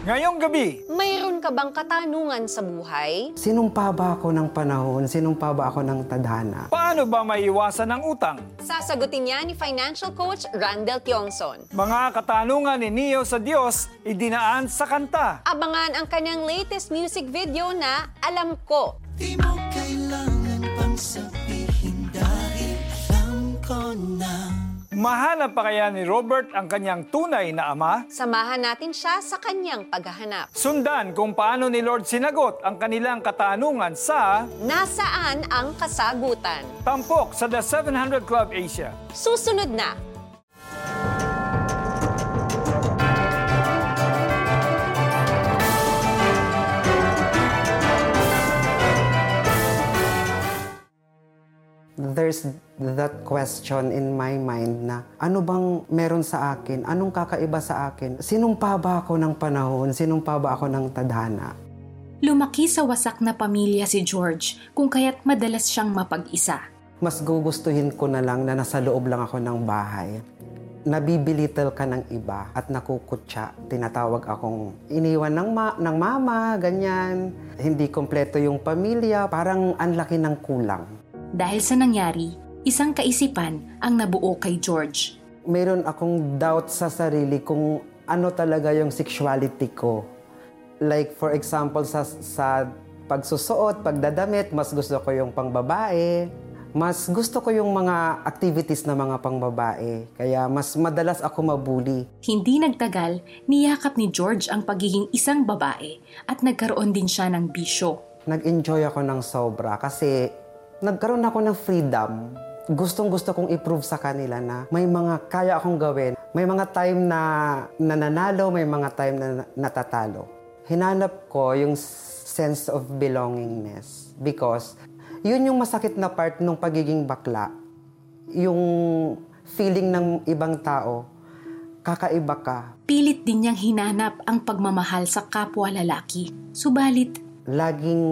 Ngayong gabi, Mayroon ka bang katanungan sa buhay? Sinumpa ba ako ng panahon? Sinumpa ba ako ng tadhana? paano ba maiwasan ang utang? Sasagutin niya ni financial coach Randall Tiongson. Mga katanungan ni Neo sa Diyos, idinaan sa kanta. Abangan ang kanyang latest music video na Alam Ko. Di mo kailangan pang sabihin dahil alam ko na Mahanap pa kaya ni Robert ang kanyang tunay na ama? Samahan natin siya sa kanyang paghahanap. Sundan kung paano ni Lord sinagot ang kanilang katanungan sa Nasaan ang kasagutan? Tampok sa The 700 Club Asia. Susunod na. There's that question in my mind na ano bang meron sa akin? Anong kakaiba sa akin? Sinumpa ba ako ng panahon? Sinumpa ba ako ng tadhana? Lumaki sa wasak na pamilya si George kung kaya't madalas siyang mapag-isa. Mas gugustuhin ko na lang na nasa loob lang ako ng bahay. Nabibilital ka ng iba at nakukutya. Tinatawag akong iniwan ng, ma- ng mama, ganyan. Hindi kompleto yung pamilya. Parang ang laki ng kulang. Dahil sa nangyari, isang kaisipan ang nabuo kay George. Meron akong doubt sa sarili kung ano talaga yung sexuality ko. Like for example sa sa pagsusuot, pagdadamit, mas gusto ko yung pangbabae. Mas gusto ko yung mga activities na mga pangbabae. Kaya mas madalas ako mabuli. Hindi nagtagal, niyakap ni George ang pagiging isang babae at nagkaroon din siya ng bisyo. Nag-enjoy ako ng sobra kasi nagkaroon ako ng freedom. Gustong gusto kong i-prove sa kanila na may mga kaya akong gawin. May mga time na nananalo, may mga time na natatalo. Hinanap ko yung sense of belongingness because yun yung masakit na part ng pagiging bakla. Yung feeling ng ibang tao, kakaiba ka, Pilit din niyang hinanap ang pagmamahal sa kapwa lalaki. Subalit, laging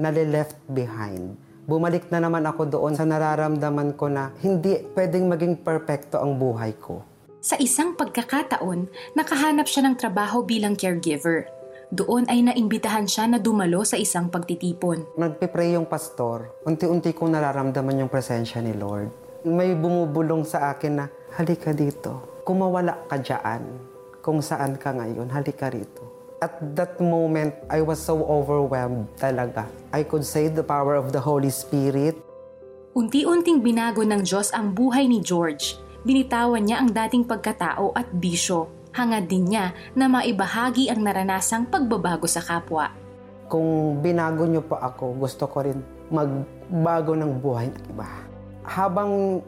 nale-left behind. Bumalik na naman ako doon sa nararamdaman ko na hindi pwedeng maging perpekto ang buhay ko. sa isang pagkakataon, nakahanap siya ng trabaho bilang caregiver. Doon ay naimbitahan siya na dumalo sa isang pagtitipon. Nagpipray yung pastor, unti-unti kong nararamdaman yung presensya ni Lord. May bumubulong sa akin na, halika dito. Kung mawala ka dyan, kung saan ka ngayon, halika rito. At that moment, I was so overwhelmed talaga. I could say the power of the Holy Spirit. Unti-unting binago ng Diyos ang buhay ni George. Binitawan niya ang dating pagkatao at bisyo. Hangad din niya na maibahagi ang naranasang pagbabago sa kapwa. Kung binago niyo po ako, gusto ko rin magbago ng buhay ng iba. Habang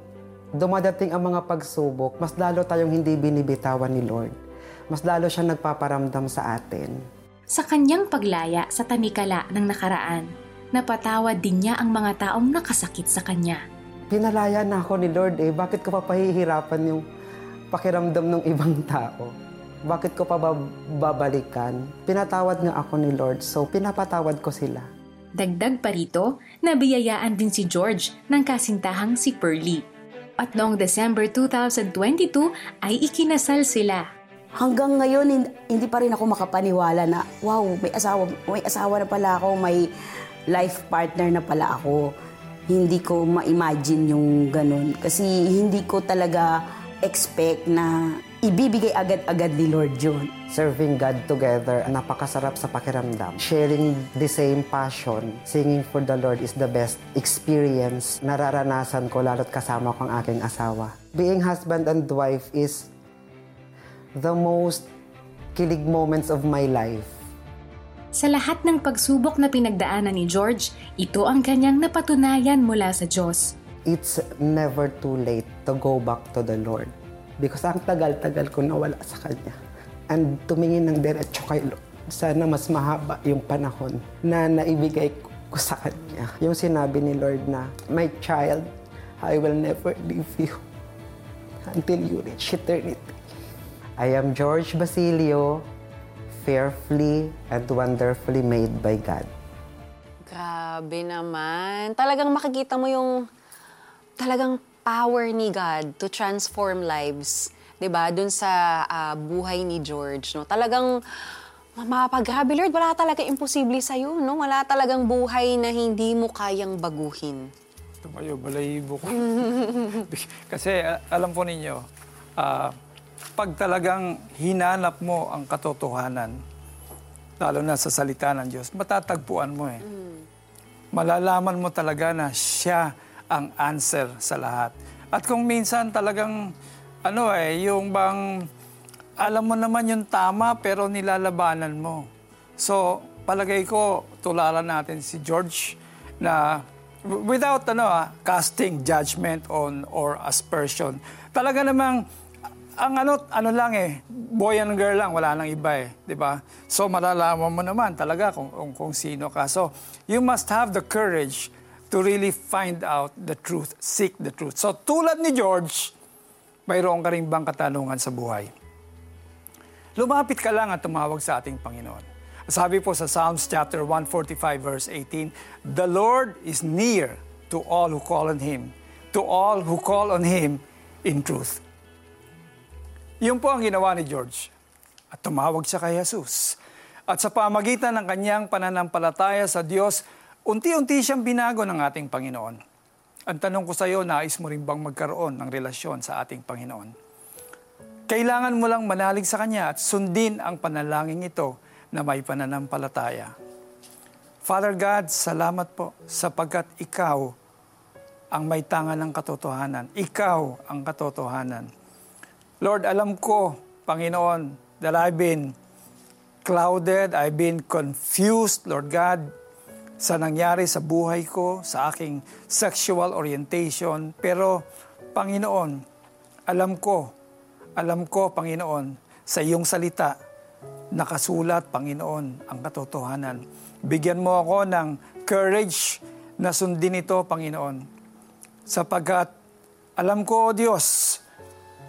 dumadating ang mga pagsubok, mas lalo tayong hindi binibitawan ni Lord. Mas lalo siya nagpaparamdam sa atin. Sa kanyang paglaya sa tanikala ng nakaraan, napatawad din niya ang mga taong nakasakit sa kanya. Pinalaya na ako ni Lord eh. Bakit ko pa pahihirapan yung pakiramdam ng ibang tao? Bakit ko pa ba- babalikan? Pinatawad nga ako ni Lord, so pinapatawad ko sila. Dagdag pa rito, nabiyayaan din si George ng kasintahang si Pearlie. At noong December 2022 ay ikinasal sila. Hanggang ngayon hin- hindi pa rin ako makapaniwala na wow, may asawa, may asawa na pala ako, may life partner na pala ako. Hindi ko ma-imagine yung ganun kasi hindi ko talaga expect na ibibigay agad-agad ni Lord yun. Serving God together, napakasarap sa pakiramdam. Sharing the same passion, singing for the Lord is the best experience nararanasan ko lalo't kasama ko ang aking asawa. Being husband and wife is the most kilig moments of my life. Sa lahat ng pagsubok na pinagdaanan ni George, ito ang kanyang napatunayan mula sa Diyos. It's never too late to go back to the Lord. Because ang tagal-tagal ko nawala sa Kanya. And tumingin ng diretso kay Lord. Sana mas mahaba yung panahon na naibigay ko sa Kanya. Yung sinabi ni Lord na, My child, I will never leave you until you reach eternity. I am George Basilio, fearfully and wonderfully made by God. Grabe naman. Talagang makikita mo yung talagang power ni God to transform lives. 'Di ba Doon sa ah, buhay ni George. No? Talagang Mapagrabe, Lord, wala talaga imposible sa'yo, no? Wala talagang buhay na hindi mo kayang baguhin. Tumayo, balahibo ko. Kasi a- alam po ninyo, ah, pag talagang hinanap mo ang katotohanan, lalo na sa salita ng Diyos, matatagpuan mo eh. Malalaman mo talaga na siya ang answer sa lahat. At kung minsan talagang, ano eh, yung bang, alam mo naman yung tama pero nilalabanan mo. So, palagay ko, tularan natin si George na without ano, ah, casting judgment on or aspersion. Talaga namang ang ano ano lang eh, boy and girl lang, wala nang iba eh, 'di ba? So malalaman mo naman talaga kung, kung kung sino ka. So you must have the courage to really find out the truth, seek the truth. So tulad ni George, mayroon ka rin bang katanungan sa buhay? Lumapit ka lang at tumawag sa ating Panginoon. Sabi po sa Psalms chapter 145 verse 18, The Lord is near to all who call on Him, to all who call on Him in truth. Yun po ang ginawa ni George. At tumawag siya kay Jesus. At sa pamagitan ng kanyang pananampalataya sa Diyos, unti-unti siyang binago ng ating Panginoon. Ang tanong ko sa iyo, nais mo rin bang magkaroon ng relasyon sa ating Panginoon? Kailangan mo lang manalig sa Kanya at sundin ang panalangin ito na may pananampalataya. Father God, salamat po sapagkat Ikaw ang may tangan ng katotohanan. Ikaw ang katotohanan. Lord, alam ko, Panginoon, that I've been clouded, I've been confused, Lord God, sa nangyari sa buhay ko, sa aking sexual orientation. Pero, Panginoon, alam ko, alam ko, Panginoon, sa iyong salita, nakasulat, Panginoon, ang katotohanan. Bigyan mo ako ng courage na sundin ito, Panginoon. Sapagkat alam ko, O Diyos,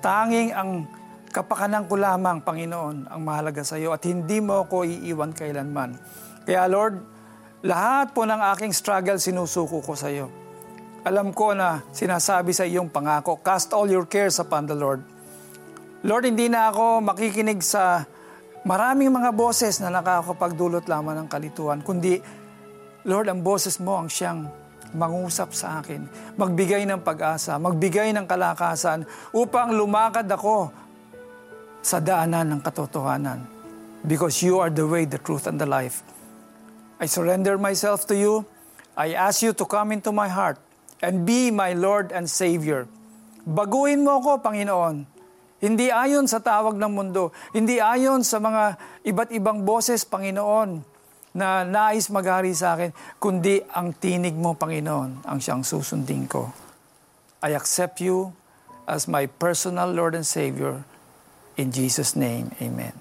tanging ang kapakanan ko lamang, Panginoon, ang mahalaga sa iyo at hindi mo ako iiwan kailanman. Kaya Lord, lahat po ng aking struggle sinusuko ko sa iyo. Alam ko na sinasabi sa iyong pangako, cast all your cares upon the Lord. Lord, hindi na ako makikinig sa maraming mga boses na nakakapagdulot lamang ng kalituhan, kundi, Lord, ang boses mo ang siyang mangusap sa akin, magbigay ng pag-asa, magbigay ng kalakasan upang lumakad ako sa daanan ng katotohanan. Because you are the way, the truth, and the life. I surrender myself to you. I ask you to come into my heart and be my Lord and Savior. Baguhin mo ako, Panginoon. Hindi ayon sa tawag ng mundo. Hindi ayon sa mga iba't ibang boses, Panginoon, na nais maghari sa akin, kundi ang tinig mo, Panginoon, ang siyang susundin ko. I accept you as my personal Lord and Savior. In Jesus' name, Amen.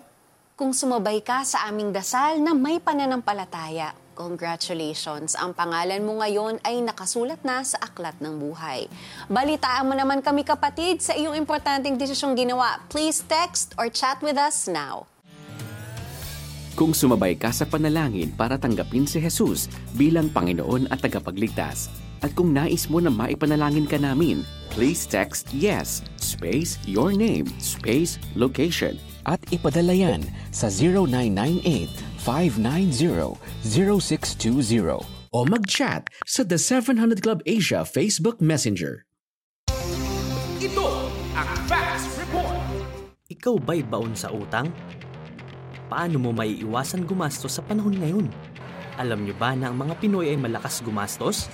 Kung sumabay ka sa aming dasal na may pananampalataya, congratulations! Ang pangalan mo ngayon ay nakasulat na sa Aklat ng Buhay. Balitaan mo naman kami kapatid sa iyong importanteng desisyong ginawa. Please text or chat with us now. Kung sumabay ka sa panalangin para tanggapin si Jesus bilang Panginoon at tagapagligtas, at kung nais mo na maipanalangin ka namin, please text YES, space your name, space location, at ipadala yan sa 0998-590-0620 o mag-chat sa The 700 Club Asia Facebook Messenger. Ito ang Facts Report. Ikaw ba'y baon sa utang? Paano mo maiiwasan gumastos sa panahon ngayon? Alam nyo ba na ang mga Pinoy ay malakas gumastos?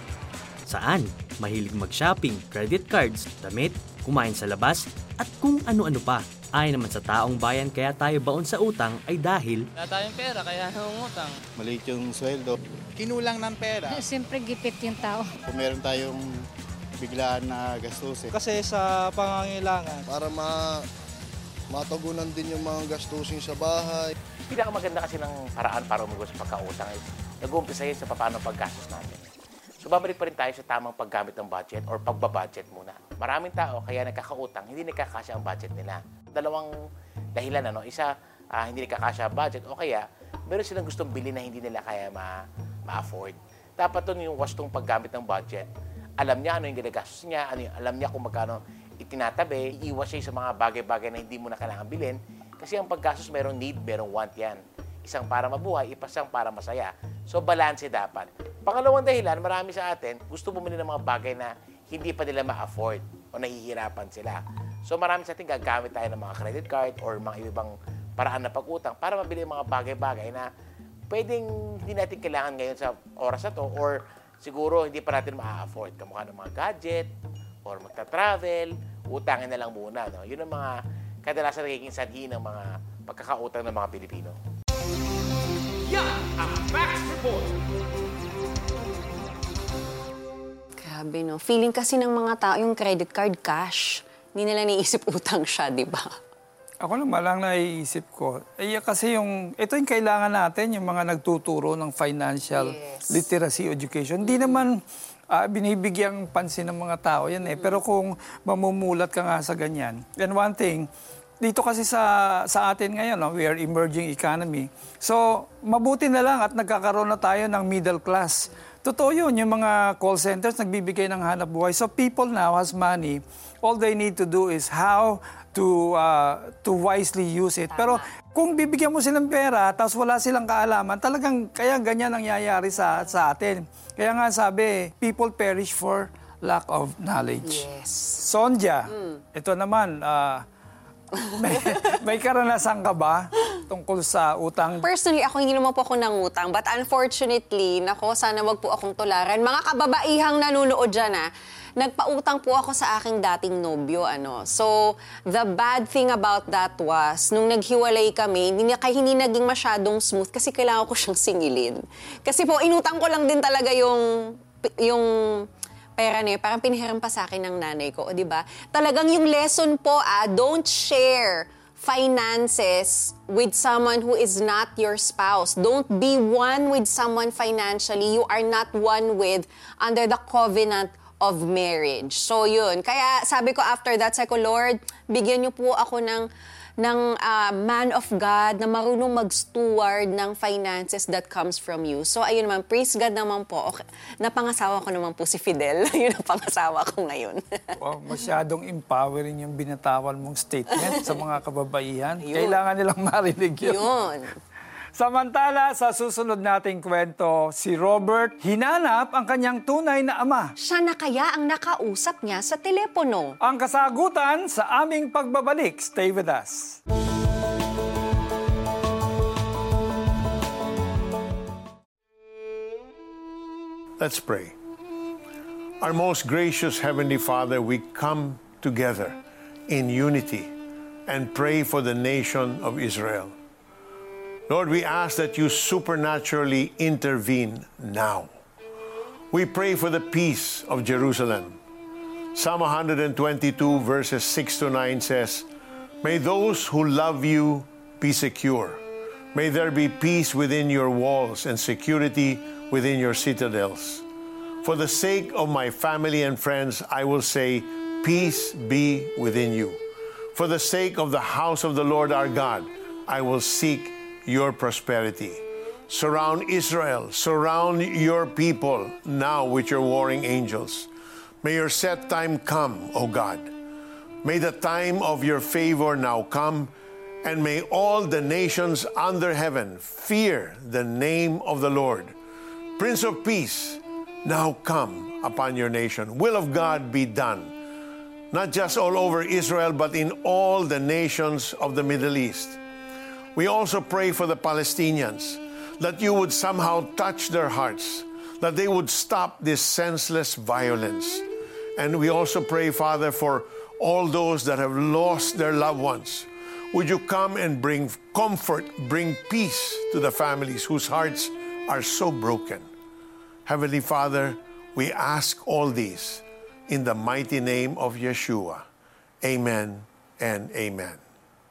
Saan? Mahilig mag-shopping, credit cards, damit, kumain sa labas, at kung ano-ano pa. Ay naman sa taong bayan kaya tayo baon sa utang ay dahil Wala tayong pera, kaya nangungutang. Maliit yung sweldo. Kinulang ng pera. Siyempre, gipit yung tao. Kung meron tayong biglaan na gastusin. Kasi sa pangangailangan. Para ma matugunan din yung mga gastusin sa bahay. Pinakamaganda kasi ng paraan para umigos sa pagkautang ay nag-uumpisa yun sa paano paggastos natin. So babalik pa rin tayo sa tamang paggamit ng budget or pagbabudget muna. Maraming tao kaya nagkakautang, hindi nagkakasya ang budget nila. Dalawang dahilan ano, isa ah, hindi nagkakasya ang budget o kaya meron silang gustong bilhin na hindi nila kaya ma- ma-afford. Dapat doon yung wastong paggamit ng budget. Alam niya ano yung ginagastos niya, ano yung, alam niya kung magkano itinatabi, iiwas siya sa mga bagay-bagay na hindi mo na kailangan bilhin. Kasi ang paggastos, merong need, merong want yan. Isang para mabuhay, ipasang para masaya. So, balanse dapat. Pangalawang dahilan, marami sa atin gusto bumili ng mga bagay na hindi pa nila ma-afford o nahihirapan sila. So, marami sa atin gagamit tayo ng mga credit card or mga ibang paraan na pag-utang para mabili mga bagay-bagay na pwedeng hindi natin kailangan ngayon sa oras na to or siguro hindi pa natin ma-afford. Kamukha ng mga gadget or magta-travel, utangin na lang muna. No? Yun ang mga kadalasan nagiging sanhi ng mga pagkakautang ng mga Pilipino. Yan ang Facts Report. Grabe, no? Feeling kasi ng mga tao yung credit card cash. Hindi nila naisip utang siya, di ba? Ako naman lang naiisip ko, eh kasi yung, ito yung kailangan natin, yung mga nagtuturo ng financial literacy education. Hindi naman ah, binibigyang pansin ng mga tao yan eh. Pero kung mamumulat ka nga sa ganyan, and one thing, dito kasi sa sa atin ngayon, no, we are emerging economy. So, mabuti na lang at nagkakaroon na tayo ng middle class. Totoo yun, yung mga call centers nagbibigay ng hanap buhay. So, people now has money. All they need to do is how to uh, to wisely use it. Pero kung bibigyan mo silang pera tapos wala silang kaalaman, talagang kaya ganyan ang nangyayari sa sa atin. Kaya nga sabi, people perish for lack of knowledge. Yes. Sonja, ito naman, ah, may, may karanasan ka ba tungkol sa utang? Personally, ako hindi naman po ako nangutang. But unfortunately, nako, sana wag po akong tularan. Mga kababaihang nanonood dyan, ah, nagpautang po ako sa aking dating nobyo. Ano. So, the bad thing about that was, nung naghiwalay kami, hindi, kaya hindi naging masyadong smooth kasi kailangan ko siyang singilin. Kasi po, inutang ko lang din talaga yung, yung pera yun, parang pinihiram pa sa akin ng nanay ko, di ba? Talagang yung lesson po, ah, don't share finances with someone who is not your spouse. Don't be one with someone financially you are not one with under the covenant of marriage. So yun. Kaya sabi ko after that, sabi ko, Lord, bigyan niyo po ako ng ng ah, man of God na marunong mag-steward ng finances that comes from you. So ayun naman, praise God naman po. Okay. Napangasawa ko naman po si Fidel. yun ang pangasawa ko ngayon. Wow, masyadong empowering yung binatawan mong statement sa mga kababaihan. Yun. Kailangan nilang marinig yun. Yun. Samantala, sa susunod nating kwento, si Robert hinanap ang kanyang tunay na ama. Siya na kaya ang nakausap niya sa telepono. Ang kasagutan sa aming pagbabalik. Stay with us. Let's pray. Our most gracious Heavenly Father, we come together in unity and pray for the nation of Israel. Lord, we ask that you supernaturally intervene now. We pray for the peace of Jerusalem. Psalm 122, verses 6 to 9 says, May those who love you be secure. May there be peace within your walls and security within your citadels. For the sake of my family and friends, I will say, Peace be within you. For the sake of the house of the Lord our God, I will seek your prosperity. Surround Israel, surround your people now with your warring angels. May your set time come, O God. May the time of your favor now come, and may all the nations under heaven fear the name of the Lord. Prince of Peace, now come upon your nation. Will of God be done, not just all over Israel, but in all the nations of the Middle East. We also pray for the Palestinians that you would somehow touch their hearts, that they would stop this senseless violence. And we also pray, Father, for all those that have lost their loved ones. Would you come and bring comfort, bring peace to the families whose hearts are so broken? Heavenly Father, we ask all these in the mighty name of Yeshua. Amen and amen.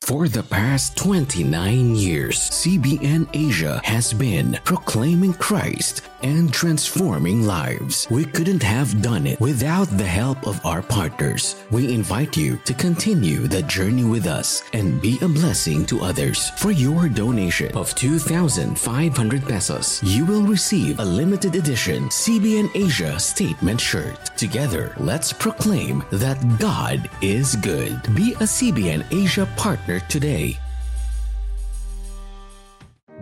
For the past 29 years, CBN Asia has been proclaiming Christ and transforming lives. We couldn't have done it without the help of our partners. We invite you to continue the journey with us and be a blessing to others. For your donation of 2,500 pesos, you will receive a limited edition CBN Asia statement shirt. Together, let's proclaim that God is good. Be a CBN Asia partner today.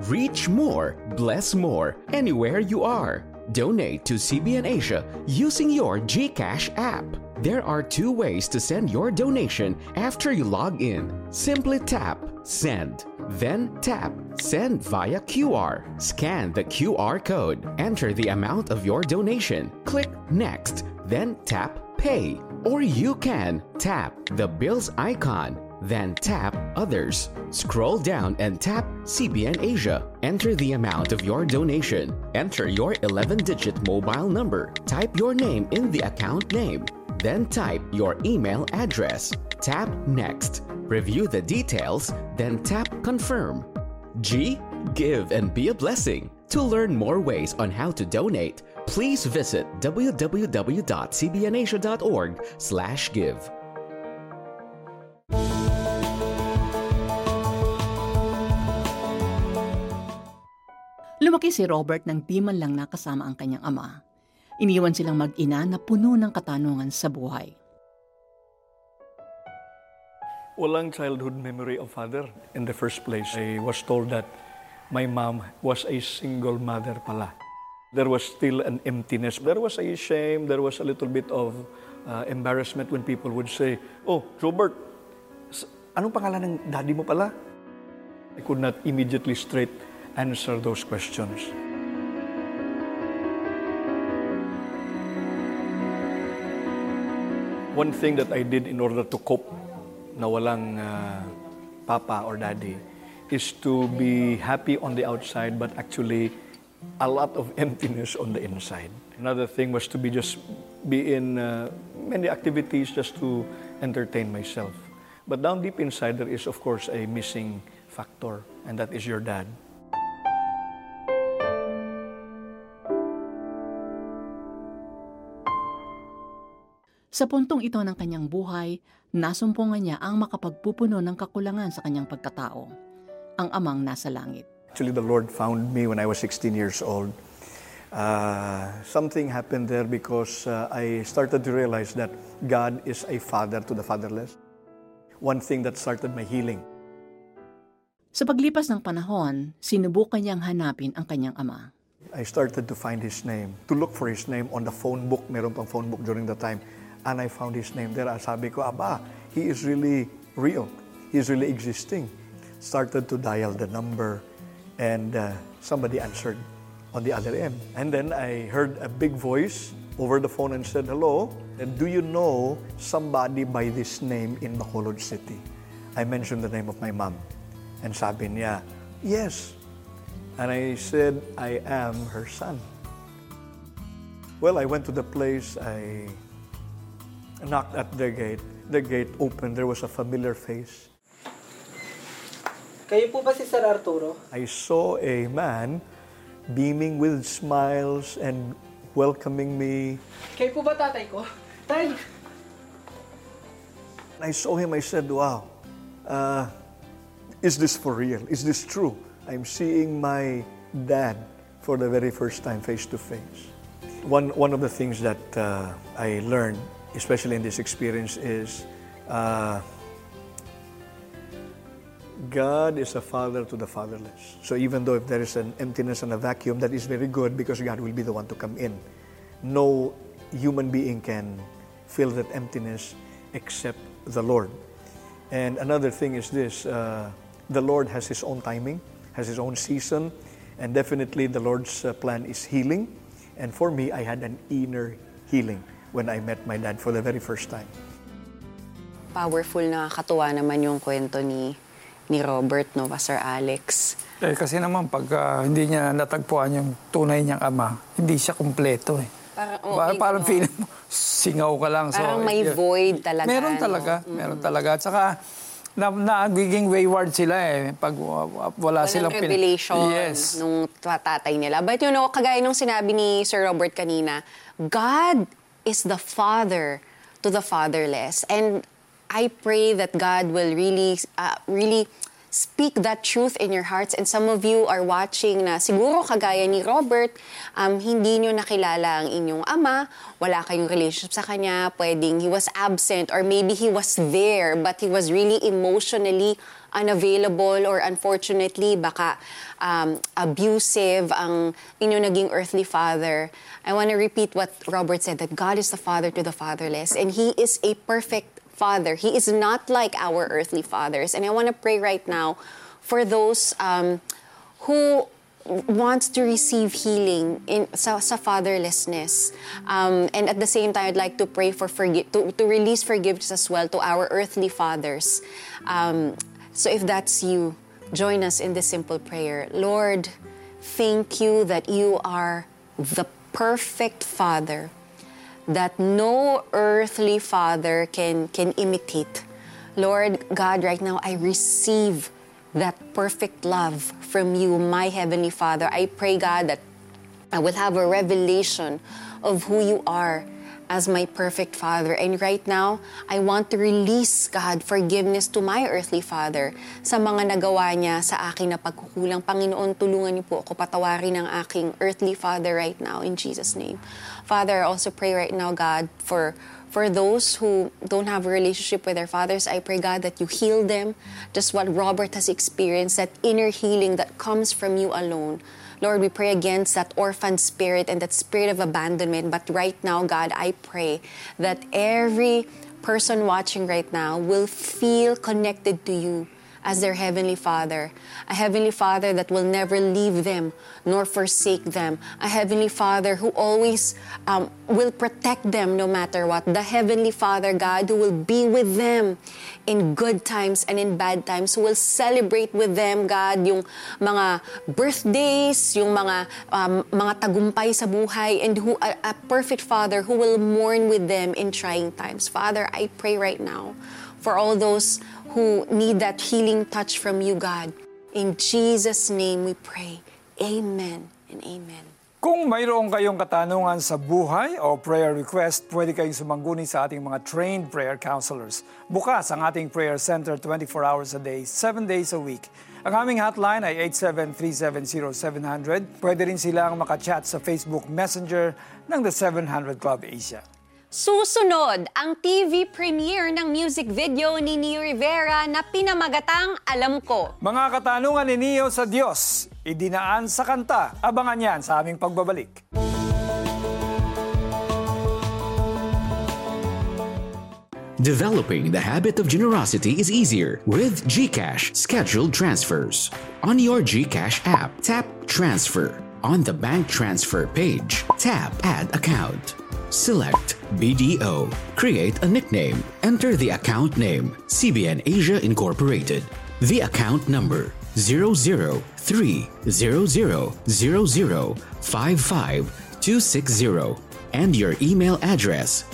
Reach more, bless more, anywhere you are. Donate to CBN Asia using your GCash app. There are two ways to send your donation after you log in. Simply tap Send, then tap Send via QR. Scan the QR code, enter the amount of your donation, click Next, then tap Pay. Or you can tap the bills icon, then tap Others. Scroll down and tap CBN Asia. Enter the amount of your donation. Enter your 11 digit mobile number. Type your name in the account name. Then type your email address. Tap Next. Review the details, then tap Confirm. G. Give and be a blessing. To learn more ways on how to donate, please visit www.cbnasia.org/give. Lumaki si Robert nang di man lang nakasama ang kanyang ama. Iniwan silang mag-ina na puno ng katanungan sa buhay. Walang childhood memory of father in the first place. I was told that my mom was a single mother pala. There was still an emptiness. There was a shame. There was a little bit of uh, embarrassment when people would say, Oh, Robert, anong pangalan ng daddy mo pala? I could not immediately straight answer those questions. One thing that I did in order to cope na walang uh, papa or daddy is to be happy on the outside but actually a lot of emptiness on the inside. Another thing was to be just be in uh, many activities just to entertain myself. But down deep inside there is of course a missing factor and that is your dad. Sa puntong ito ng kanyang buhay, nasumpungan niya ang makapagpupuno ng kakulangan sa kanyang pagkatao, ang amang nasa langit. Actually, the Lord found me when I was 16 years old. Uh, something happened there because uh, I started to realize that God is a father to the fatherless. One thing that started my healing. Sa paglipas ng panahon, sinubukan niyang hanapin ang kanyang ama. I started to find his name, to look for his name on the phone book. Meron pang phone book during the time. And I found his name there. Sabi ko, Aba, he is really real. He is really existing. Started to dial the number and uh, somebody answered on the other end. And then I heard a big voice over the phone and said, Hello, and do you know somebody by this name in Bacolod City? I mentioned the name of my mom. And sabi niya, Yes. And I said, I am her son. Well, I went to the place, I knocked at the gate. The gate opened, there was a familiar face. Kayo po ba si Sir Arturo? I saw a man beaming with smiles and welcoming me. Kayo po ba tatay ko? Tay! I saw him, I said, wow, uh, is this for real? Is this true? I'm seeing my dad for the very first time face to face. One, one of the things that uh, I learned, especially in this experience, is uh, God is a father to the fatherless. So even though if there is an emptiness and a vacuum, that is very good because God will be the one to come in. No human being can fill that emptiness except the Lord. And another thing is this uh, the Lord has His own timing, has His own season, and definitely the Lord's uh, plan is healing. And for me, I had an inner healing when I met my dad for the very first time. Powerful na katuwa naman yung kwento ni ni Robert, no, Pastor Alex. Eh, kasi naman, pag ah, hindi niya natagpuan yung tunay niyang ama, hindi siya kumpleto eh. Parang, oo, Parang, may- parang feeling mo, singaw ka lang. Parang may yeah. void talaga, Meron no? talaga, meron talaga. At saka, na, nagiging wayward sila eh. Pag uh, wala Walang silang... pin- revelation Yes. nung tatay nila. But you know, kagaya nung sinabi ni Sir Robert kanina, God is the father to the fatherless. And I pray that God will really, uh, really speak that truth in your hearts. And some of you are watching na siguro kagaya ni Robert, um, hindi nyo nakilala ang inyong ama, wala kayong relationship sa kanya, pwedeng he was absent or maybe he was there but he was really emotionally unavailable or unfortunately baka um, abusive ang inyong naging earthly father. I want to repeat what Robert said that God is the father to the fatherless and he is a perfect father. He is not like our earthly fathers. And I want to pray right now for those um, who wants to receive healing in sa, sa fatherlessness. Um, and at the same time, I'd like to pray for forgi- to, to release forgiveness as well to our earthly fathers. Um, so if that's you, join us in this simple prayer. Lord, thank you that you are the perfect father that no earthly father can can imitate. Lord God, right now I receive that perfect love from you, my heavenly Father. I pray God that I will have a revelation of who you are as my perfect Father. And right now, I want to release, God, forgiveness to my earthly Father sa mga nagawa niya sa akin na pagkukulang. Panginoon, tulungan niyo po ako patawarin ang aking earthly Father right now in Jesus' name. Father, I also pray right now, God, for for those who don't have a relationship with their fathers, I pray, God, that you heal them. Just what Robert has experienced, that inner healing that comes from you alone. Lord, we pray against that orphan spirit and that spirit of abandonment. But right now, God, I pray that every person watching right now will feel connected to you as their Heavenly Father. A Heavenly Father that will never leave them nor forsake them. A Heavenly Father who always um, will protect them no matter what. The Heavenly Father, God, who will be with them in good times and in bad times, who will celebrate with them, God, yung mga birthdays, yung mga um, mga tagumpay sa buhay, and who a, a perfect Father who will mourn with them in trying times. Father, I pray right now for all those who need that healing touch from you, God. In Jesus' name we pray. Amen and amen. Kung mayroon kayong katanungan sa buhay o prayer request, pwede kayong sumangguni sa ating mga trained prayer counselors. Bukas ang ating prayer center 24 hours a day, 7 days a week. Ang aming hotline ay 87370700. Pwede rin silang makachat sa Facebook Messenger ng The 700 Club Asia. Susunod, ang TV premiere ng music video ni Neo Rivera na pinamagatang Alam Ko. Mga katanungan ni Neo sa Diyos, idinaan sa kanta. Abangan yan sa aming pagbabalik. Developing the habit of generosity is easier with GCash scheduled transfers. On your GCash app, tap Transfer. On the bank transfer page, tap Add Account. Select BDO. Create a nickname. Enter the account name CBN Asia Incorporated. The account number 003000055 and your email address.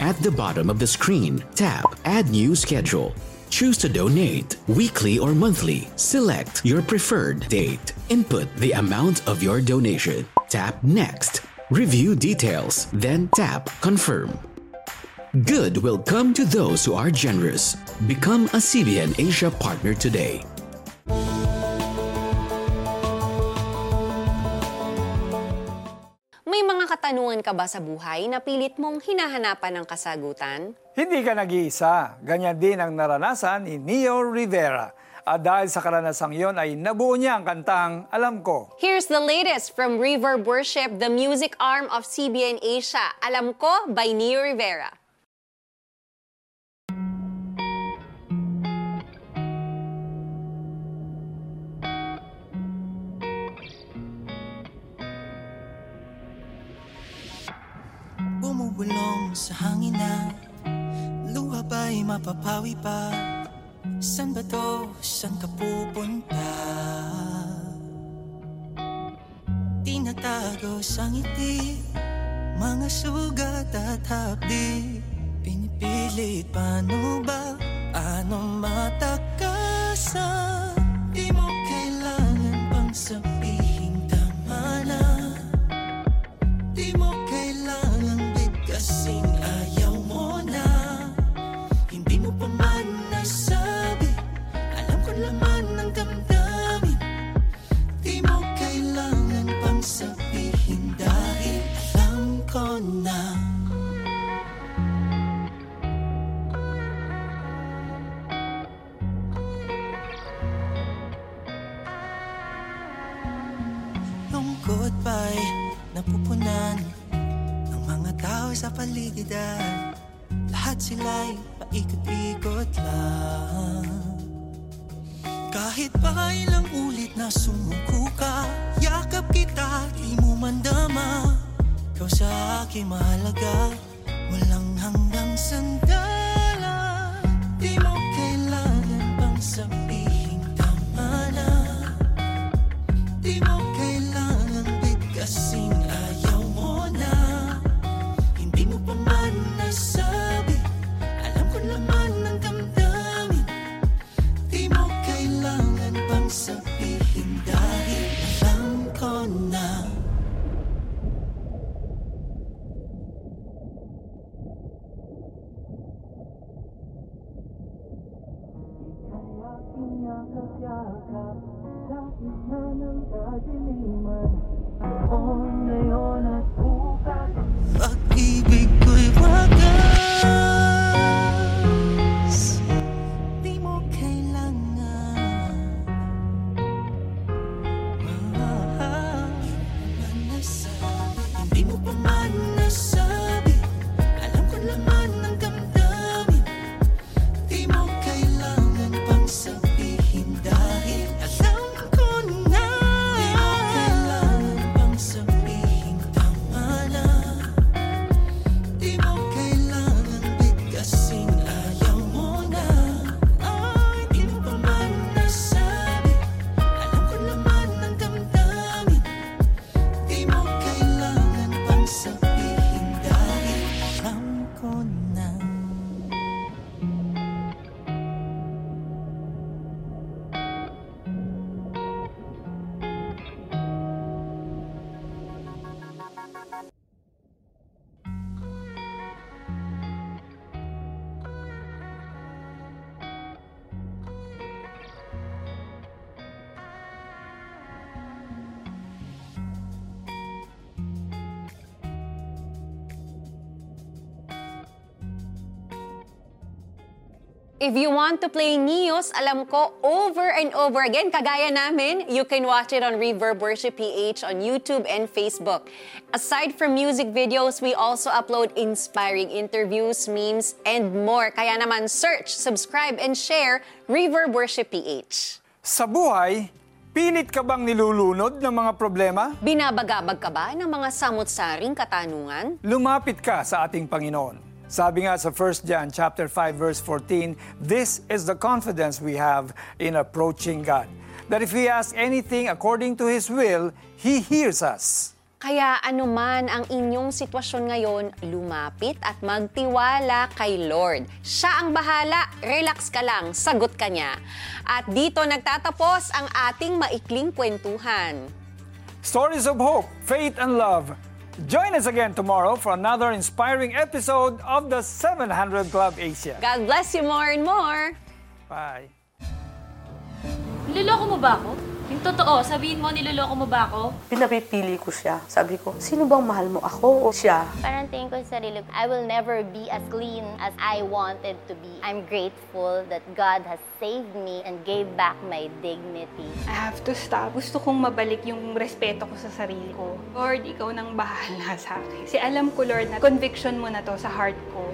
At the bottom of the screen, tap Add New Schedule. Choose to donate weekly or monthly. Select your preferred date. Input the amount of your donation. Tap Next. Review details, then tap Confirm. Good will come to those who are generous. Become a CBN Asia partner today. May mga katanungan ka ba sa buhay na pilit mong hinahanapan ng kasagutan? Hindi ka nag-iisa. Ganyan din ang naranasan ni Neo Rivera. At dahil sa karanasang yon ay nabuo niya ang kantang Alam Ko. Here's the latest from Reverb Worship, the music arm of CBN Asia. Alam Ko by Neo Rivera. Bumubulong sa hangin na Luha ba'y mapapawi pa? San ba to? San ka pupunta? Tinatago sa ngiti Mga sugat at hapdi Pinipilit paano ba? Paano matakasan? Bay napupunan ng mga tao sa paligidad Lahat sila'y paikot-ikot lang. Kahit pa ilang ulit na sumuko ka Yakap kita, di mo mandama Ikaw sa akin mahalaga Pag-ibig If you want to play Neos, alam ko, over and over again, kagaya namin, you can watch it on Reverb Worship PH on YouTube and Facebook. Aside from music videos, we also upload inspiring interviews, memes, and more. Kaya naman, search, subscribe, and share Reverb Worship PH. Sa buhay, pilit ka bang nilulunod ng mga problema? Binabagabag ka ba ng mga samot-saring katanungan? Lumapit ka sa ating Panginoon. Sabi nga sa 1 John chapter 5 verse 14, this is the confidence we have in approaching God, that if we ask anything according to his will, he hears us. Kaya anuman ang inyong sitwasyon ngayon, lumapit at magtiwala kay Lord. Siya ang bahala, relax ka lang, sagot ka niya. At dito nagtatapos ang ating maikling kwentuhan. Stories of hope, faith, and love. Join us again tomorrow for another inspiring episode of the 700 Club Asia. God bless you more and more! Bye. Niloloko mo ba ako? Yung totoo, sabihin mo, niloloko mo ba ako? Pinapipili ko siya. Sabi ko, sino bang mahal mo? Ako o siya? Parang tingin ko sa sarili ko, I will never be as clean as I wanted to be. I'm grateful that God has saved me and gave back my dignity. I have to stop. Gusto kong mabalik yung respeto ko sa sarili ko. Lord, ikaw nang bahala sa akin. Kasi alam ko, Lord, na conviction mo na to sa heart ko.